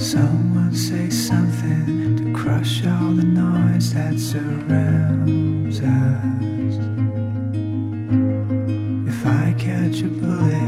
Someone say something to crush all the noise that surrounds us. If I catch a bullet,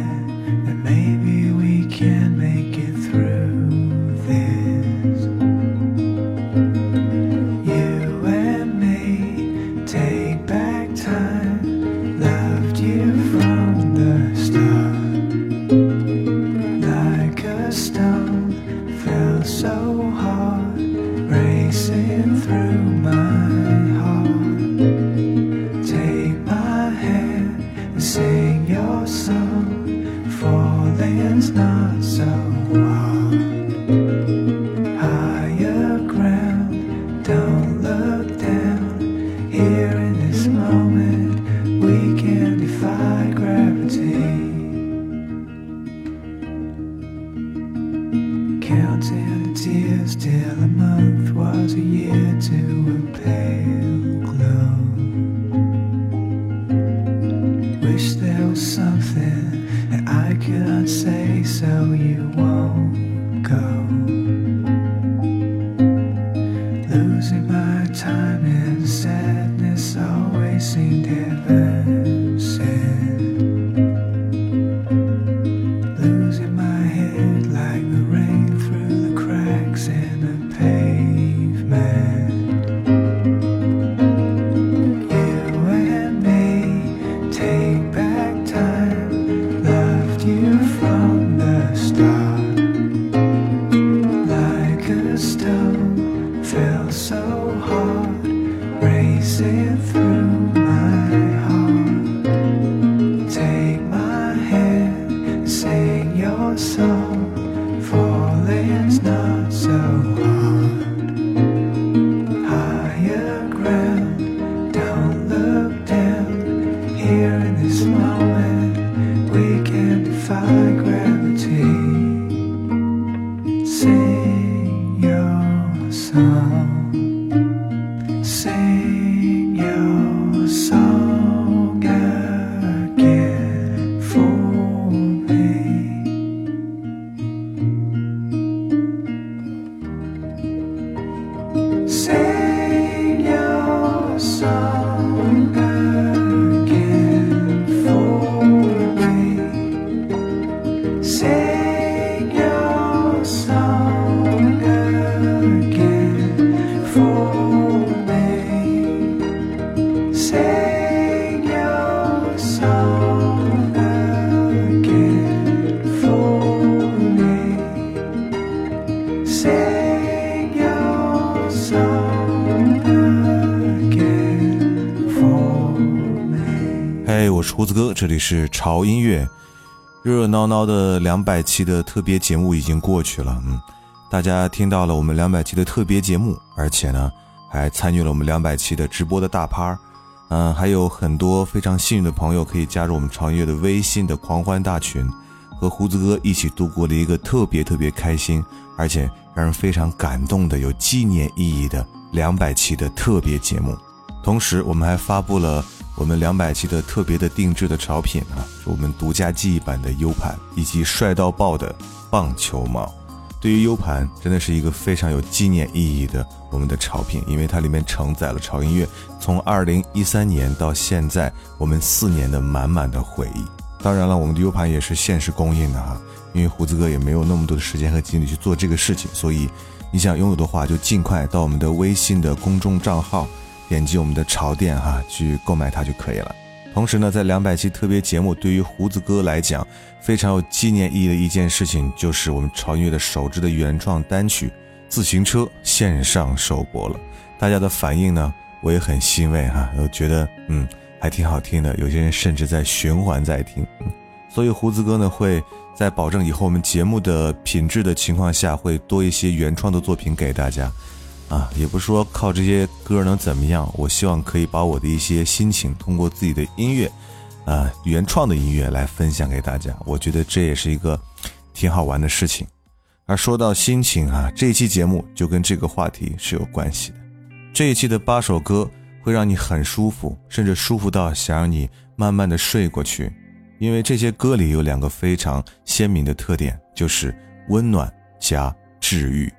潮音乐。热热闹闹的两百期的特别节目已经过去了，嗯，大家听到了我们两百期的特别节目，而且呢，还参与了我们两百期的直播的大趴，嗯，还有很多非常幸运的朋友可以加入我们潮音乐的微信的狂欢大群，和胡子哥一起度过了一个特别特别开心，而且让人非常感动的有纪念意义的两百期的特别节目。同时，我们还发布了我们两百期的特别的定制的潮品啊，是我们独家记忆版的 U 盘以及帅到爆的棒球帽。对于 U 盘真的是一个非常有纪念意义的我们的潮品，因为它里面承载了潮音乐从2013年到现在我们四年的满满的回忆。当然了，我们的 U 盘也是限时供应的哈，因为胡子哥也没有那么多的时间和精力去做这个事情，所以你想拥有的话，就尽快到我们的微信的公众账号，点击我们的潮店哈去购买它就可以了。同时呢，在两百期特别节目，对于胡子哥来讲，非常有纪念意义的一件事情，就是我们潮音乐的首支的原创单曲《自行车》线上首播了。大家的反应呢，我也很欣慰哈，都觉得嗯还挺好听的，有些人甚至在循环在听。所以胡子哥呢，会在保证以后我们节目的品质的情况下，会多一些原创的作品给大家。啊，也不是说靠这些歌能怎么样，我希望可以把我的一些心情通过自己的音乐，啊，原创的音乐来分享给大家。我觉得这也是一个挺好玩的事情。而说到心情啊，这一期节目就跟这个话题是有关系的。这一期的八首歌会让你很舒服，甚至舒服到想让你慢慢的睡过去，因为这些歌里有两个非常鲜明的特点，就是温暖加治愈，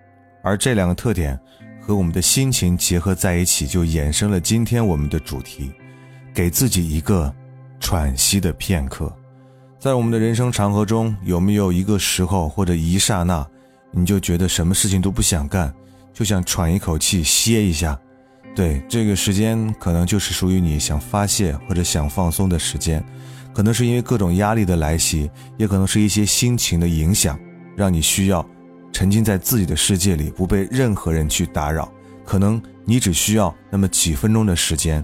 而这两个特点。和我们的心情结合在一起，就衍生了今天我们的主题：给自己一个喘息的片刻。在我们的人生长河中，有没有一个时候或者一刹那，你就觉得什么事情都不想干，就想喘一口气歇一下？对，这个时间可能就是属于你想发泄或者想放松的时间。可能是因为各种压力的来袭，也可能是一些心情的影响，让你需要。沉浸在自己的世界里，不被任何人去打扰。可能你只需要那么几分钟的时间，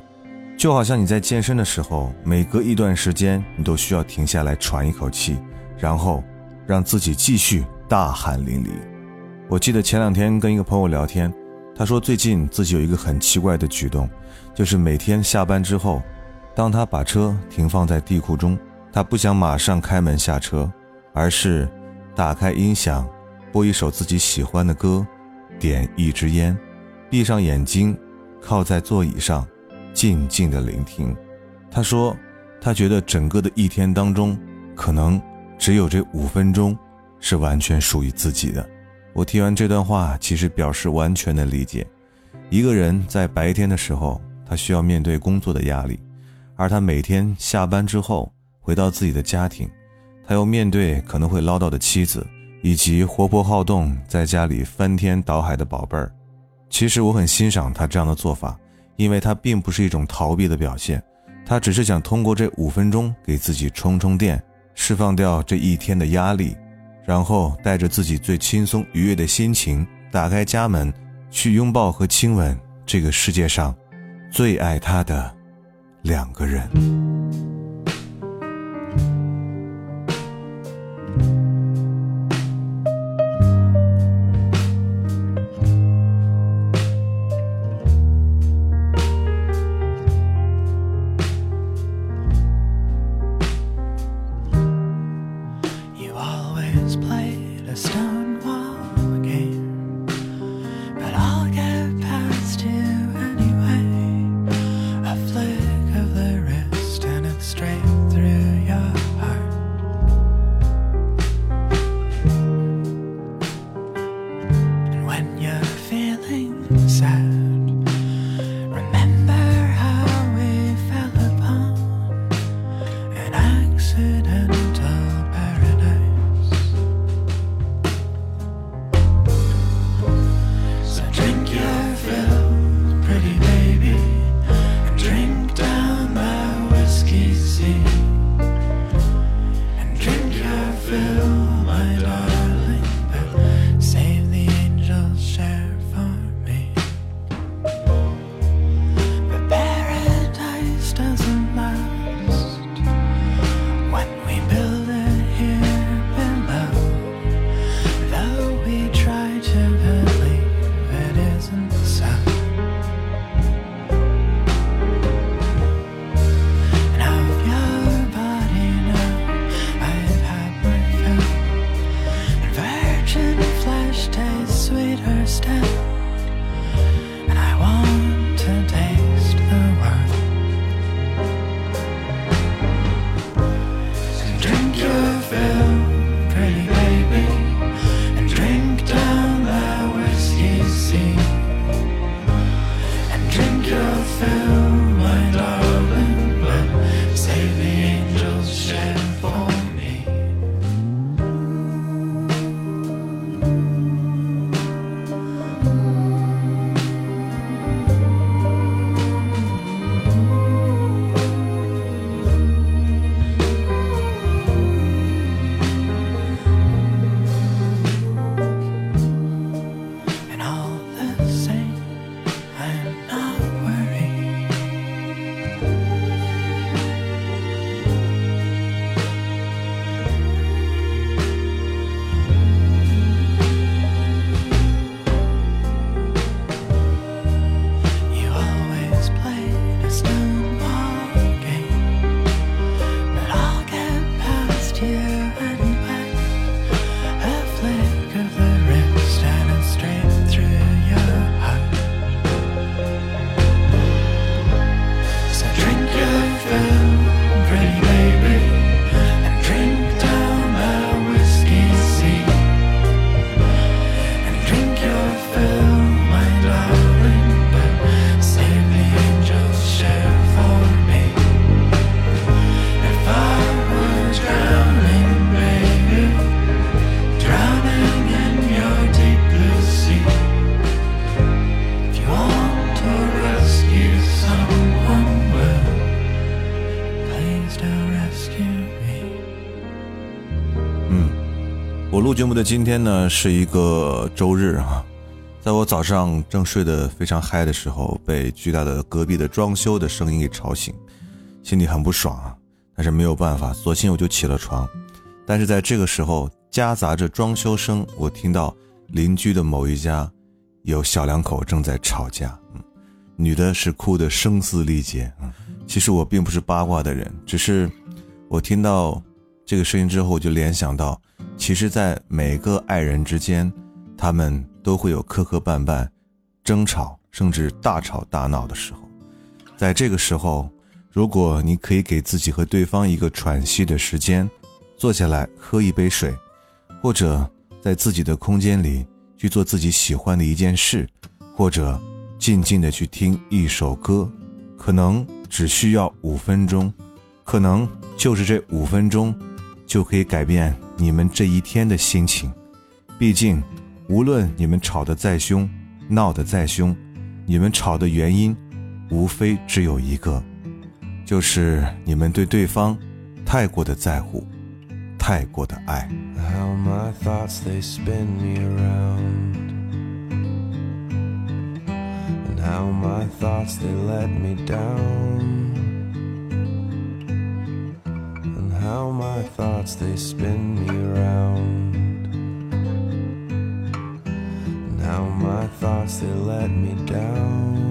就好像你在健身的时候，每隔一段时间，你都需要停下来喘一口气，然后让自己继续大汗淋漓。我记得前两天跟一个朋友聊天，他说最近自己有一个很奇怪的举动，就是每天下班之后，当他把车停放在地库中，他不想马上开门下车，而是打开音响。播一首自己喜欢的歌，点一支烟，闭上眼睛，靠在座椅上，静静的聆听。他说，他觉得整个的一天当中，可能只有这五分钟是完全属于自己的。我听完这段话，其实表示完全的理解。一个人在白天的时候，他需要面对工作的压力，而他每天下班之后回到自己的家庭，他又面对可能会唠叨的妻子。以及活泼好动，在家里翻天倒海的宝贝儿，其实我很欣赏他这样的做法，因为他并不是一种逃避的表现，他只是想通过这五分钟给自己充充电，释放掉这一天的压力，然后带着自己最轻松愉悦的心情，打开家门，去拥抱和亲吻这个世界上最爱他的两个人。节目的今天呢，是一个周日啊。在我早上正睡得非常嗨的时候，被巨大的隔壁的装修的声音给吵醒，心里很不爽啊。但是没有办法，索性我就起了床。但是在这个时候，夹杂着装修声，我听到邻居的某一家有小两口正在吵架，嗯，女的是哭得声嘶力竭。嗯，其实我并不是八卦的人，只是我听到这个声音之后，就联想到。其实，在每个爱人之间，他们都会有磕磕绊绊、争吵，甚至大吵大闹的时候。在这个时候，如果你可以给自己和对方一个喘息的时间，坐下来喝一杯水，或者在自己的空间里去做自己喜欢的一件事，或者静静的去听一首歌，可能只需要五分钟，可能就是这五分钟。就可以改变你们这一天的心情。毕竟，无论你们吵得再凶，闹得再凶，你们吵的原因，无非只有一个，就是你们对对方太过的在乎，太过的爱。how my thoughts they spin me around and how my thoughts they let me down how my thoughts they spin me round. Now my thoughts they let me down.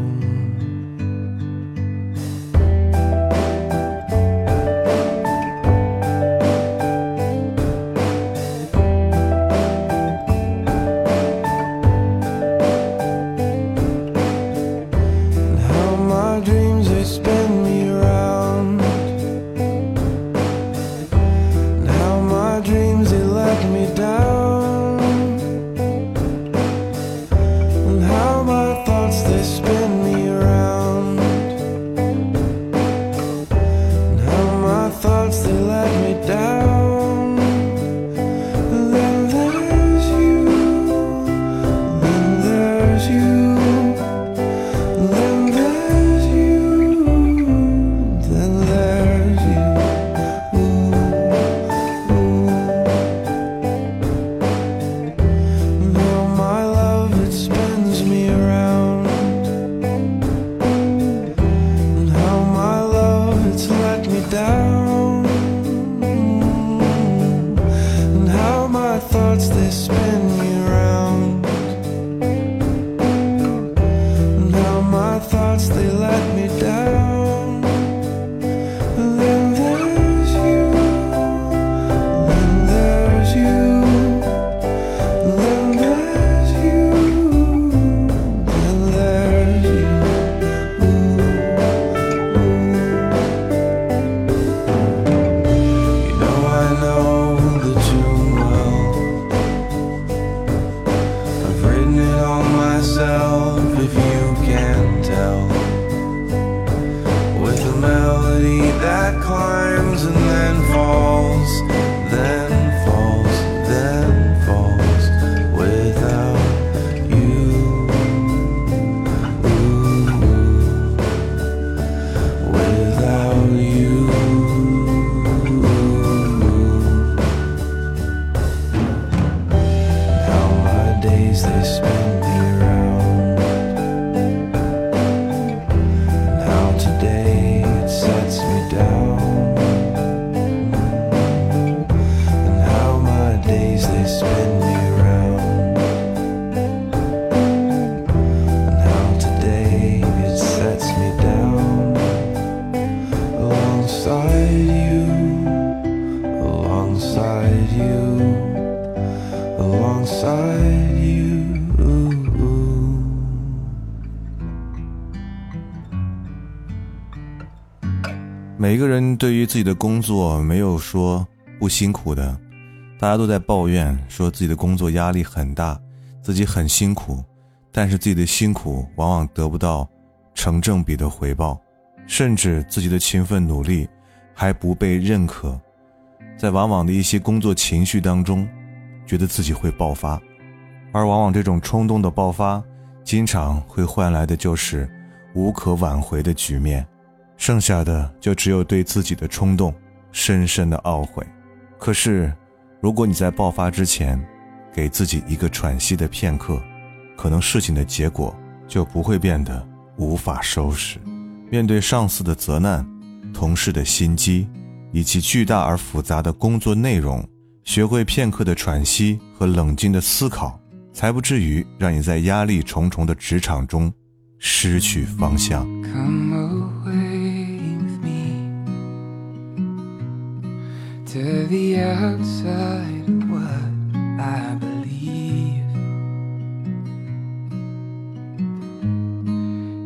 每个人对于自己的工作没有说不辛苦的，大家都在抱怨说自己的工作压力很大，自己很辛苦，但是自己的辛苦往往得不到成正比的回报，甚至自己的勤奋努力还不被认可，在往往的一些工作情绪当中，觉得自己会爆发，而往往这种冲动的爆发，经常会换来的就是无可挽回的局面。剩下的就只有对自己的冲动深深的懊悔。可是，如果你在爆发之前，给自己一个喘息的片刻，可能事情的结果就不会变得无法收拾。面对上司的责难、同事的心机，以及巨大而复杂的工作内容，学会片刻的喘息和冷静的思考，才不至于让你在压力重重的职场中失去方向。Come to the outside of what I believe.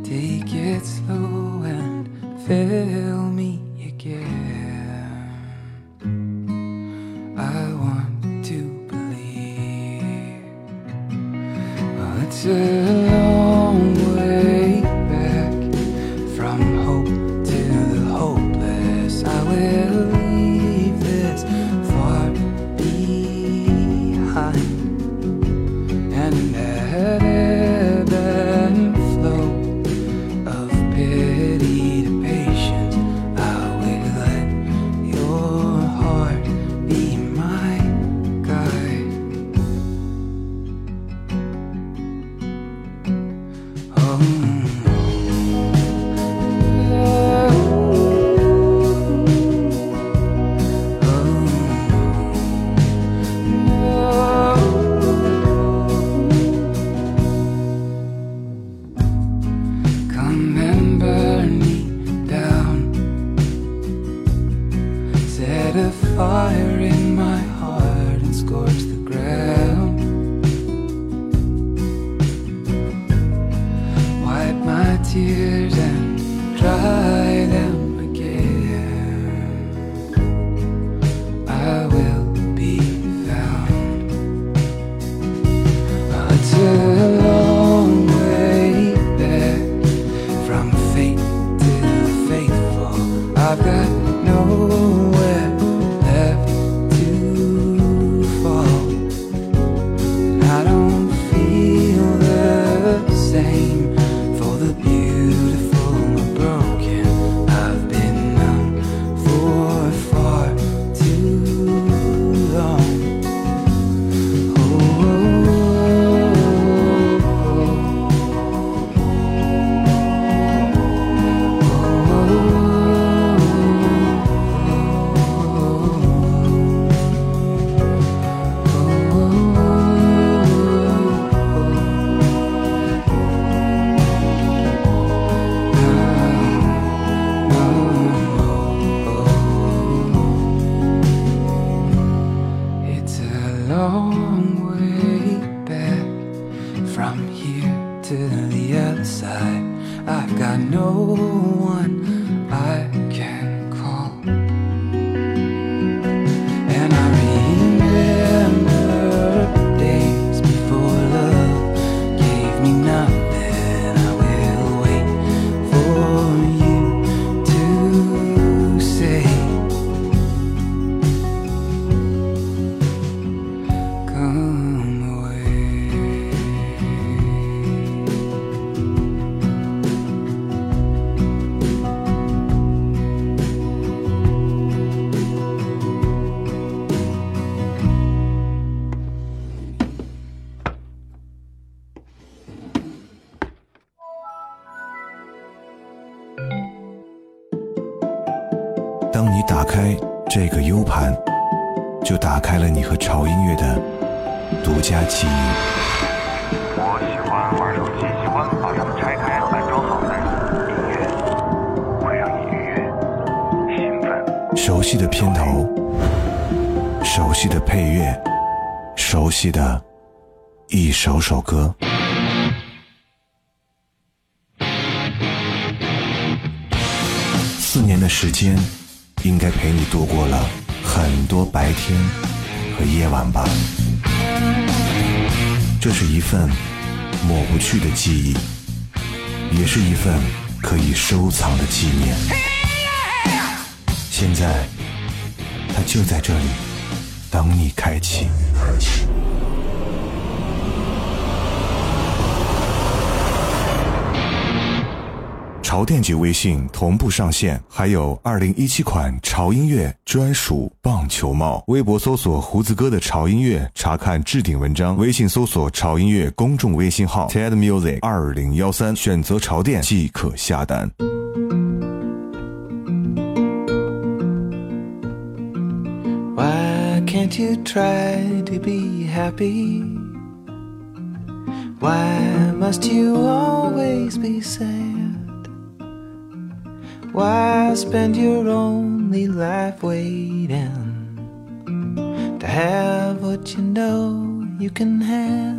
Take it slow and fill me again. I want to believe. Well, it's a 独家记忆。我喜欢玩手机，喜欢把它们拆开安装好的音乐，会让你愉悦、兴奋。熟悉的片头，熟悉的配乐，熟悉的一首首歌。四年的时间，应该陪你度过了很多白天和夜晚吧。这是一份抹不去的记忆，也是一份可以收藏的纪念。现在，它就在这里，等你开启。潮店级微信同步上线，还有二零一七款潮音乐专属棒球帽。微博搜索“胡子哥的潮音乐”，查看置顶文章；微信搜索“潮音乐”公众微信号 “TED Music 二零幺三”，选择潮店即可下单。Why can't you try to be happy? Why must you always be sad? Why spend your only life waiting to have what you know you can have?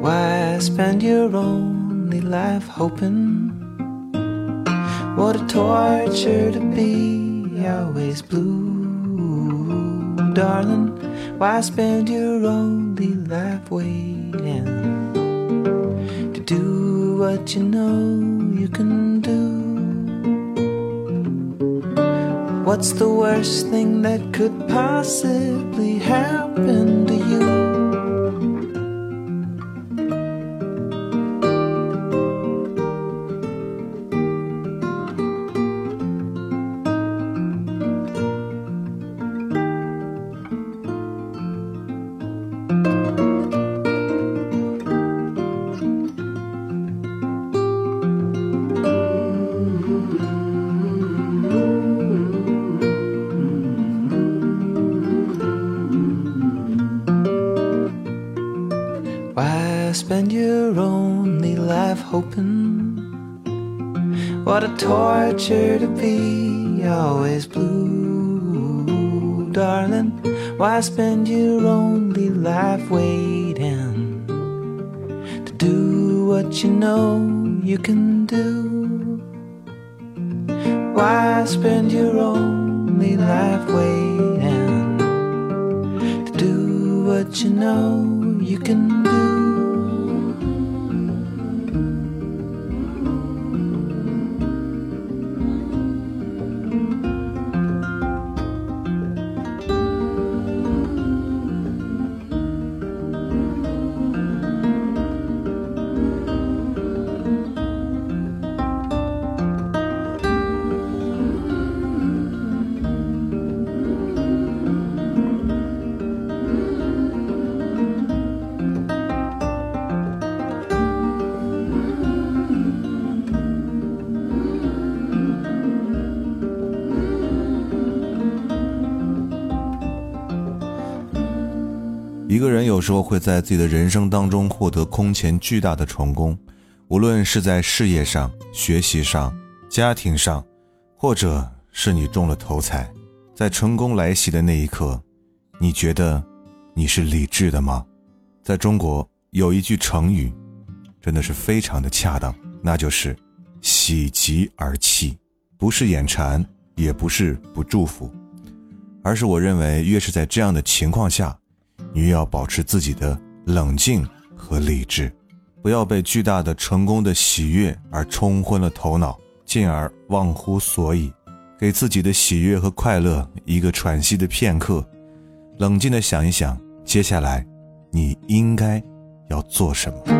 Why spend your only life hoping? What a torture to be always blue, darling. Why spend your only life waiting to do what you know you can do? What's the worst thing that could possibly happen to you? Spend your only life hoping? What a torture to be always blue, darling. Why spend your only life waiting to do what you know you can do? Why spend your only life waiting to do what you know you can do? 有时候会在自己的人生当中获得空前巨大的成功，无论是在事业上、学习上、家庭上，或者是你中了头彩，在成功来袭的那一刻，你觉得你是理智的吗？在中国有一句成语，真的是非常的恰当，那就是“喜极而泣”，不是眼馋，也不是不祝福，而是我认为越是在这样的情况下。你要保持自己的冷静和理智，不要被巨大的成功的喜悦而冲昏了头脑，进而忘乎所以。给自己的喜悦和快乐一个喘息的片刻，冷静的想一想，接下来你应该要做什么。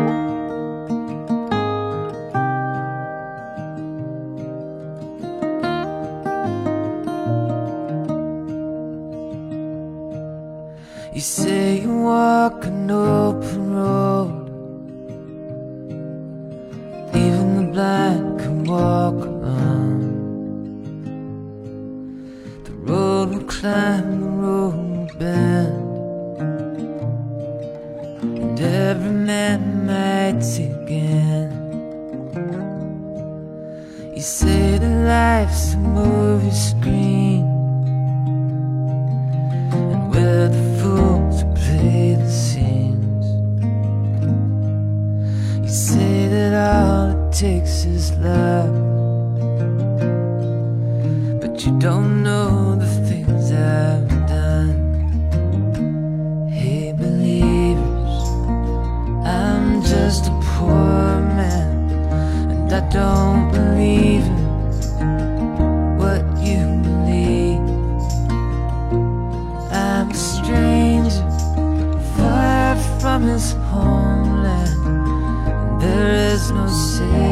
say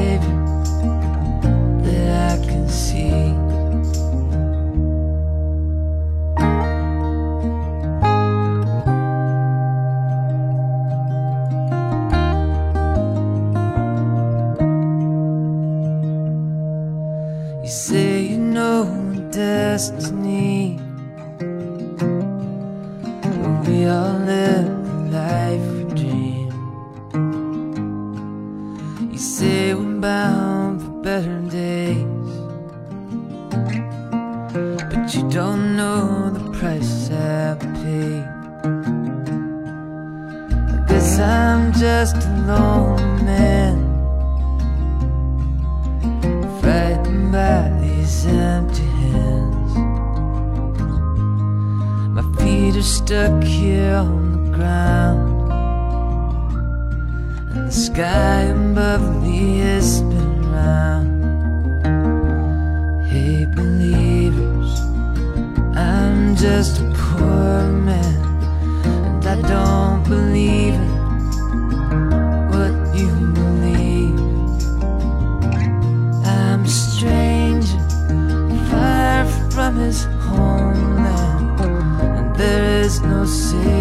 say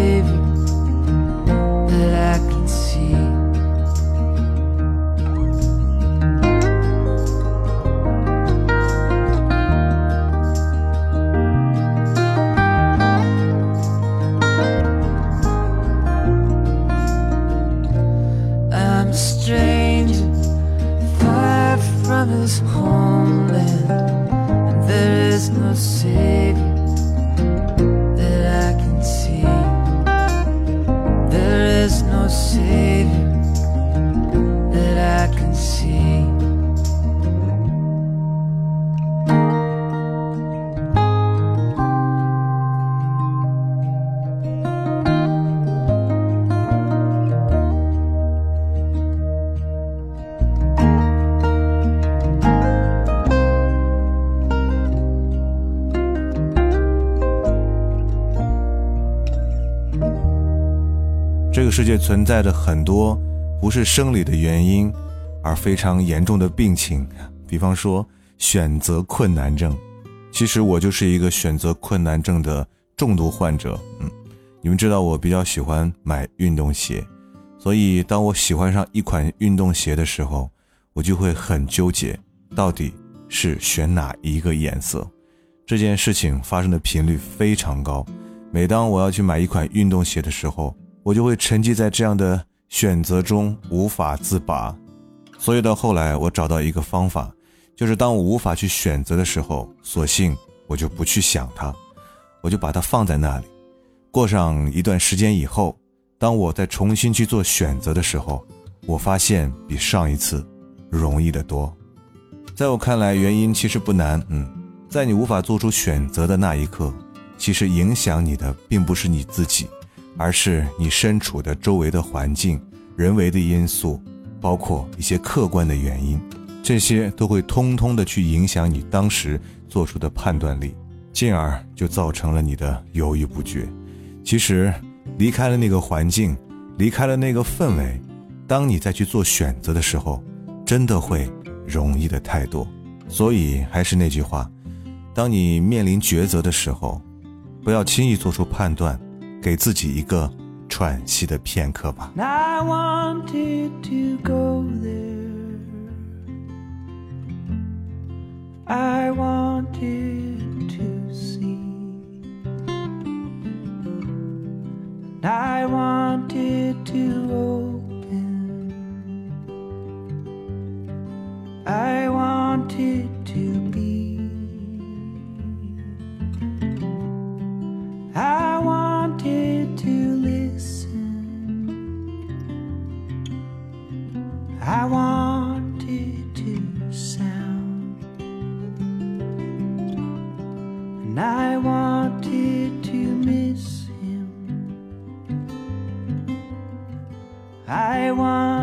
界存在着很多不是生理的原因，而非常严重的病情，比方说选择困难症。其实我就是一个选择困难症的重度患者。嗯，你们知道我比较喜欢买运动鞋，所以当我喜欢上一款运动鞋的时候，我就会很纠结，到底是选哪一个颜色。这件事情发生的频率非常高。每当我要去买一款运动鞋的时候，我就会沉寂在这样的选择中无法自拔。所以到后来，我找到一个方法，就是当我无法去选择的时候，索性我就不去想它，我就把它放在那里。过上一段时间以后，当我再重新去做选择的时候，我发现比上一次容易得多。在我看来，原因其实不难，嗯，在你无法做出选择的那一刻，其实影响你的并不是你自己。而是你身处的周围的环境、人为的因素，包括一些客观的原因，这些都会通通的去影响你当时做出的判断力，进而就造成了你的犹豫不决。其实，离开了那个环境，离开了那个氛围，当你再去做选择的时候，真的会容易的太多。所以，还是那句话，当你面临抉择的时候，不要轻易做出判断。给自己一个喘息的片刻吧。I wanted to go there. I wanted to see. I wanted to open. I wanted wanted to sound. And I wanted to miss him. I want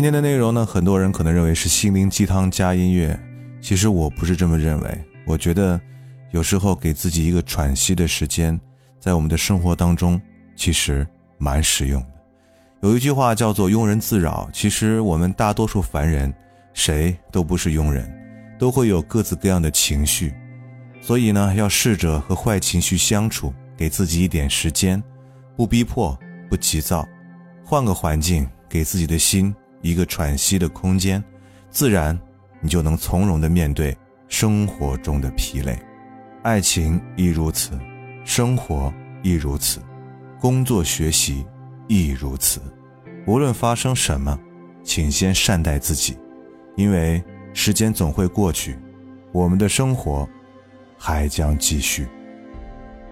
今天的内容呢，很多人可能认为是心灵鸡汤加音乐，其实我不是这么认为。我觉得有时候给自己一个喘息的时间，在我们的生活当中其实蛮实用的。有一句话叫做“庸人自扰”，其实我们大多数凡人谁都不是庸人，都会有各自各样的情绪，所以呢，要试着和坏情绪相处，给自己一点时间，不逼迫，不急躁，换个环境，给自己的心一个喘息的空间，自然你就能从容地面对生活中的疲累。爱情亦如此，生活亦如此，工作学习亦如此。无论发生什么，请先善待自己，因为时间总会过去，我们的生活还将继续。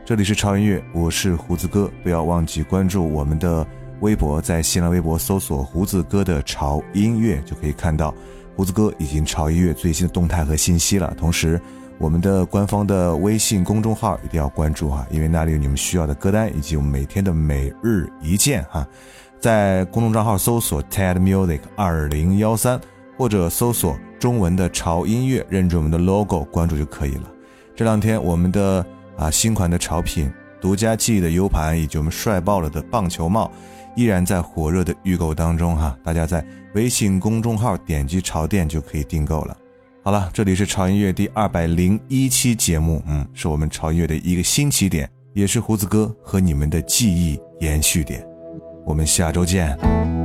这里是超音乐，我是胡子哥，不要忘记关注我们的微博，在新浪微博搜索“胡子哥的潮音乐”就可以看到胡子哥以及潮音乐最新的动态和信息了。同时，我们的官方的微信公众号一定要关注哈，因为那里有你们需要的歌单以及我们每天的每日一见哈。在公众账号搜索 TED Music 二零幺三，或者搜索中文的潮音乐，认准我们的 logo 关注就可以了。这两天我们的啊新款的潮品、独家记忆的 U 盘以及我们帅爆了的棒球帽，依然在火热的预购当中哈，大家在微信公众号点击潮店就可以订购了。好了，这里是潮音乐第二百零一期节目，嗯，是我们潮音乐的一个新起点，也是胡子哥和你们的记忆延续点。我们下周见。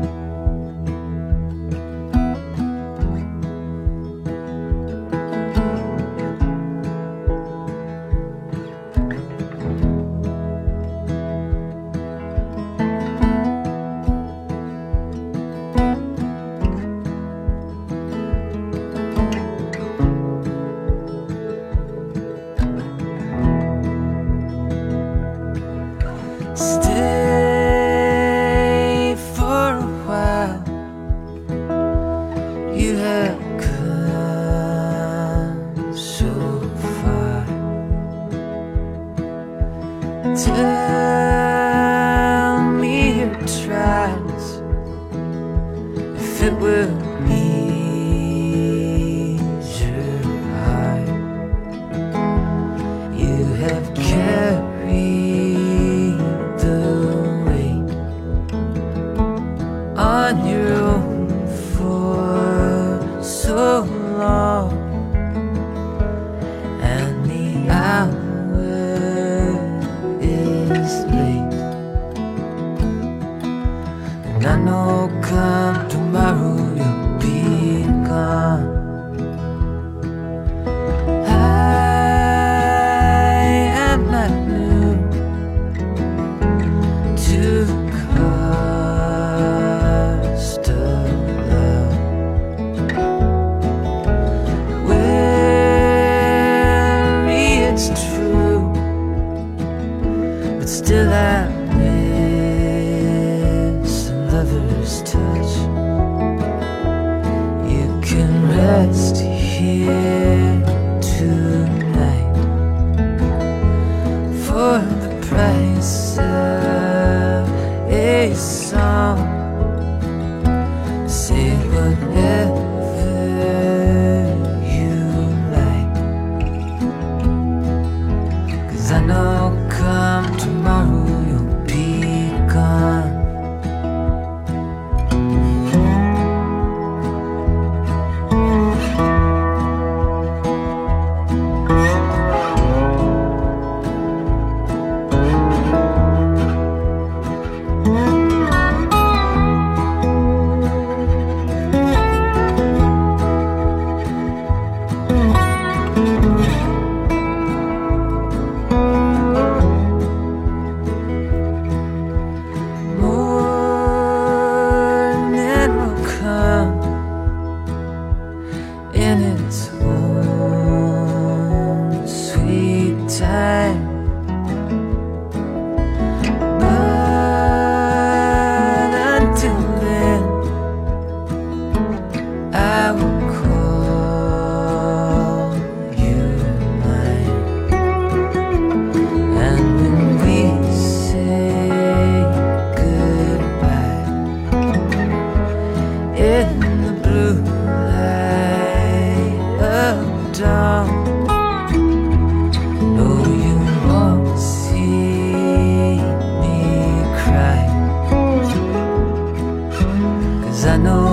I know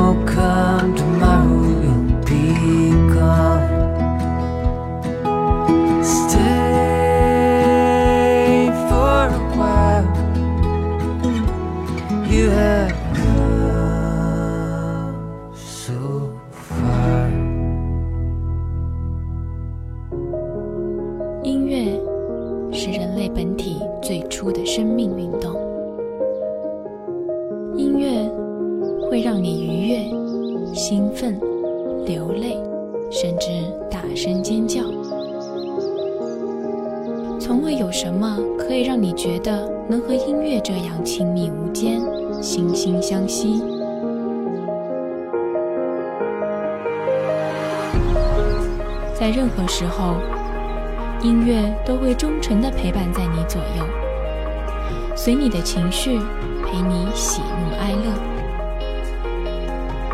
情绪陪你喜怒哀乐，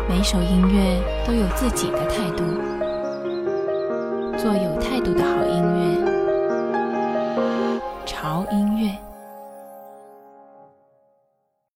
每首音乐都有自己的态度，做有态度的好音乐。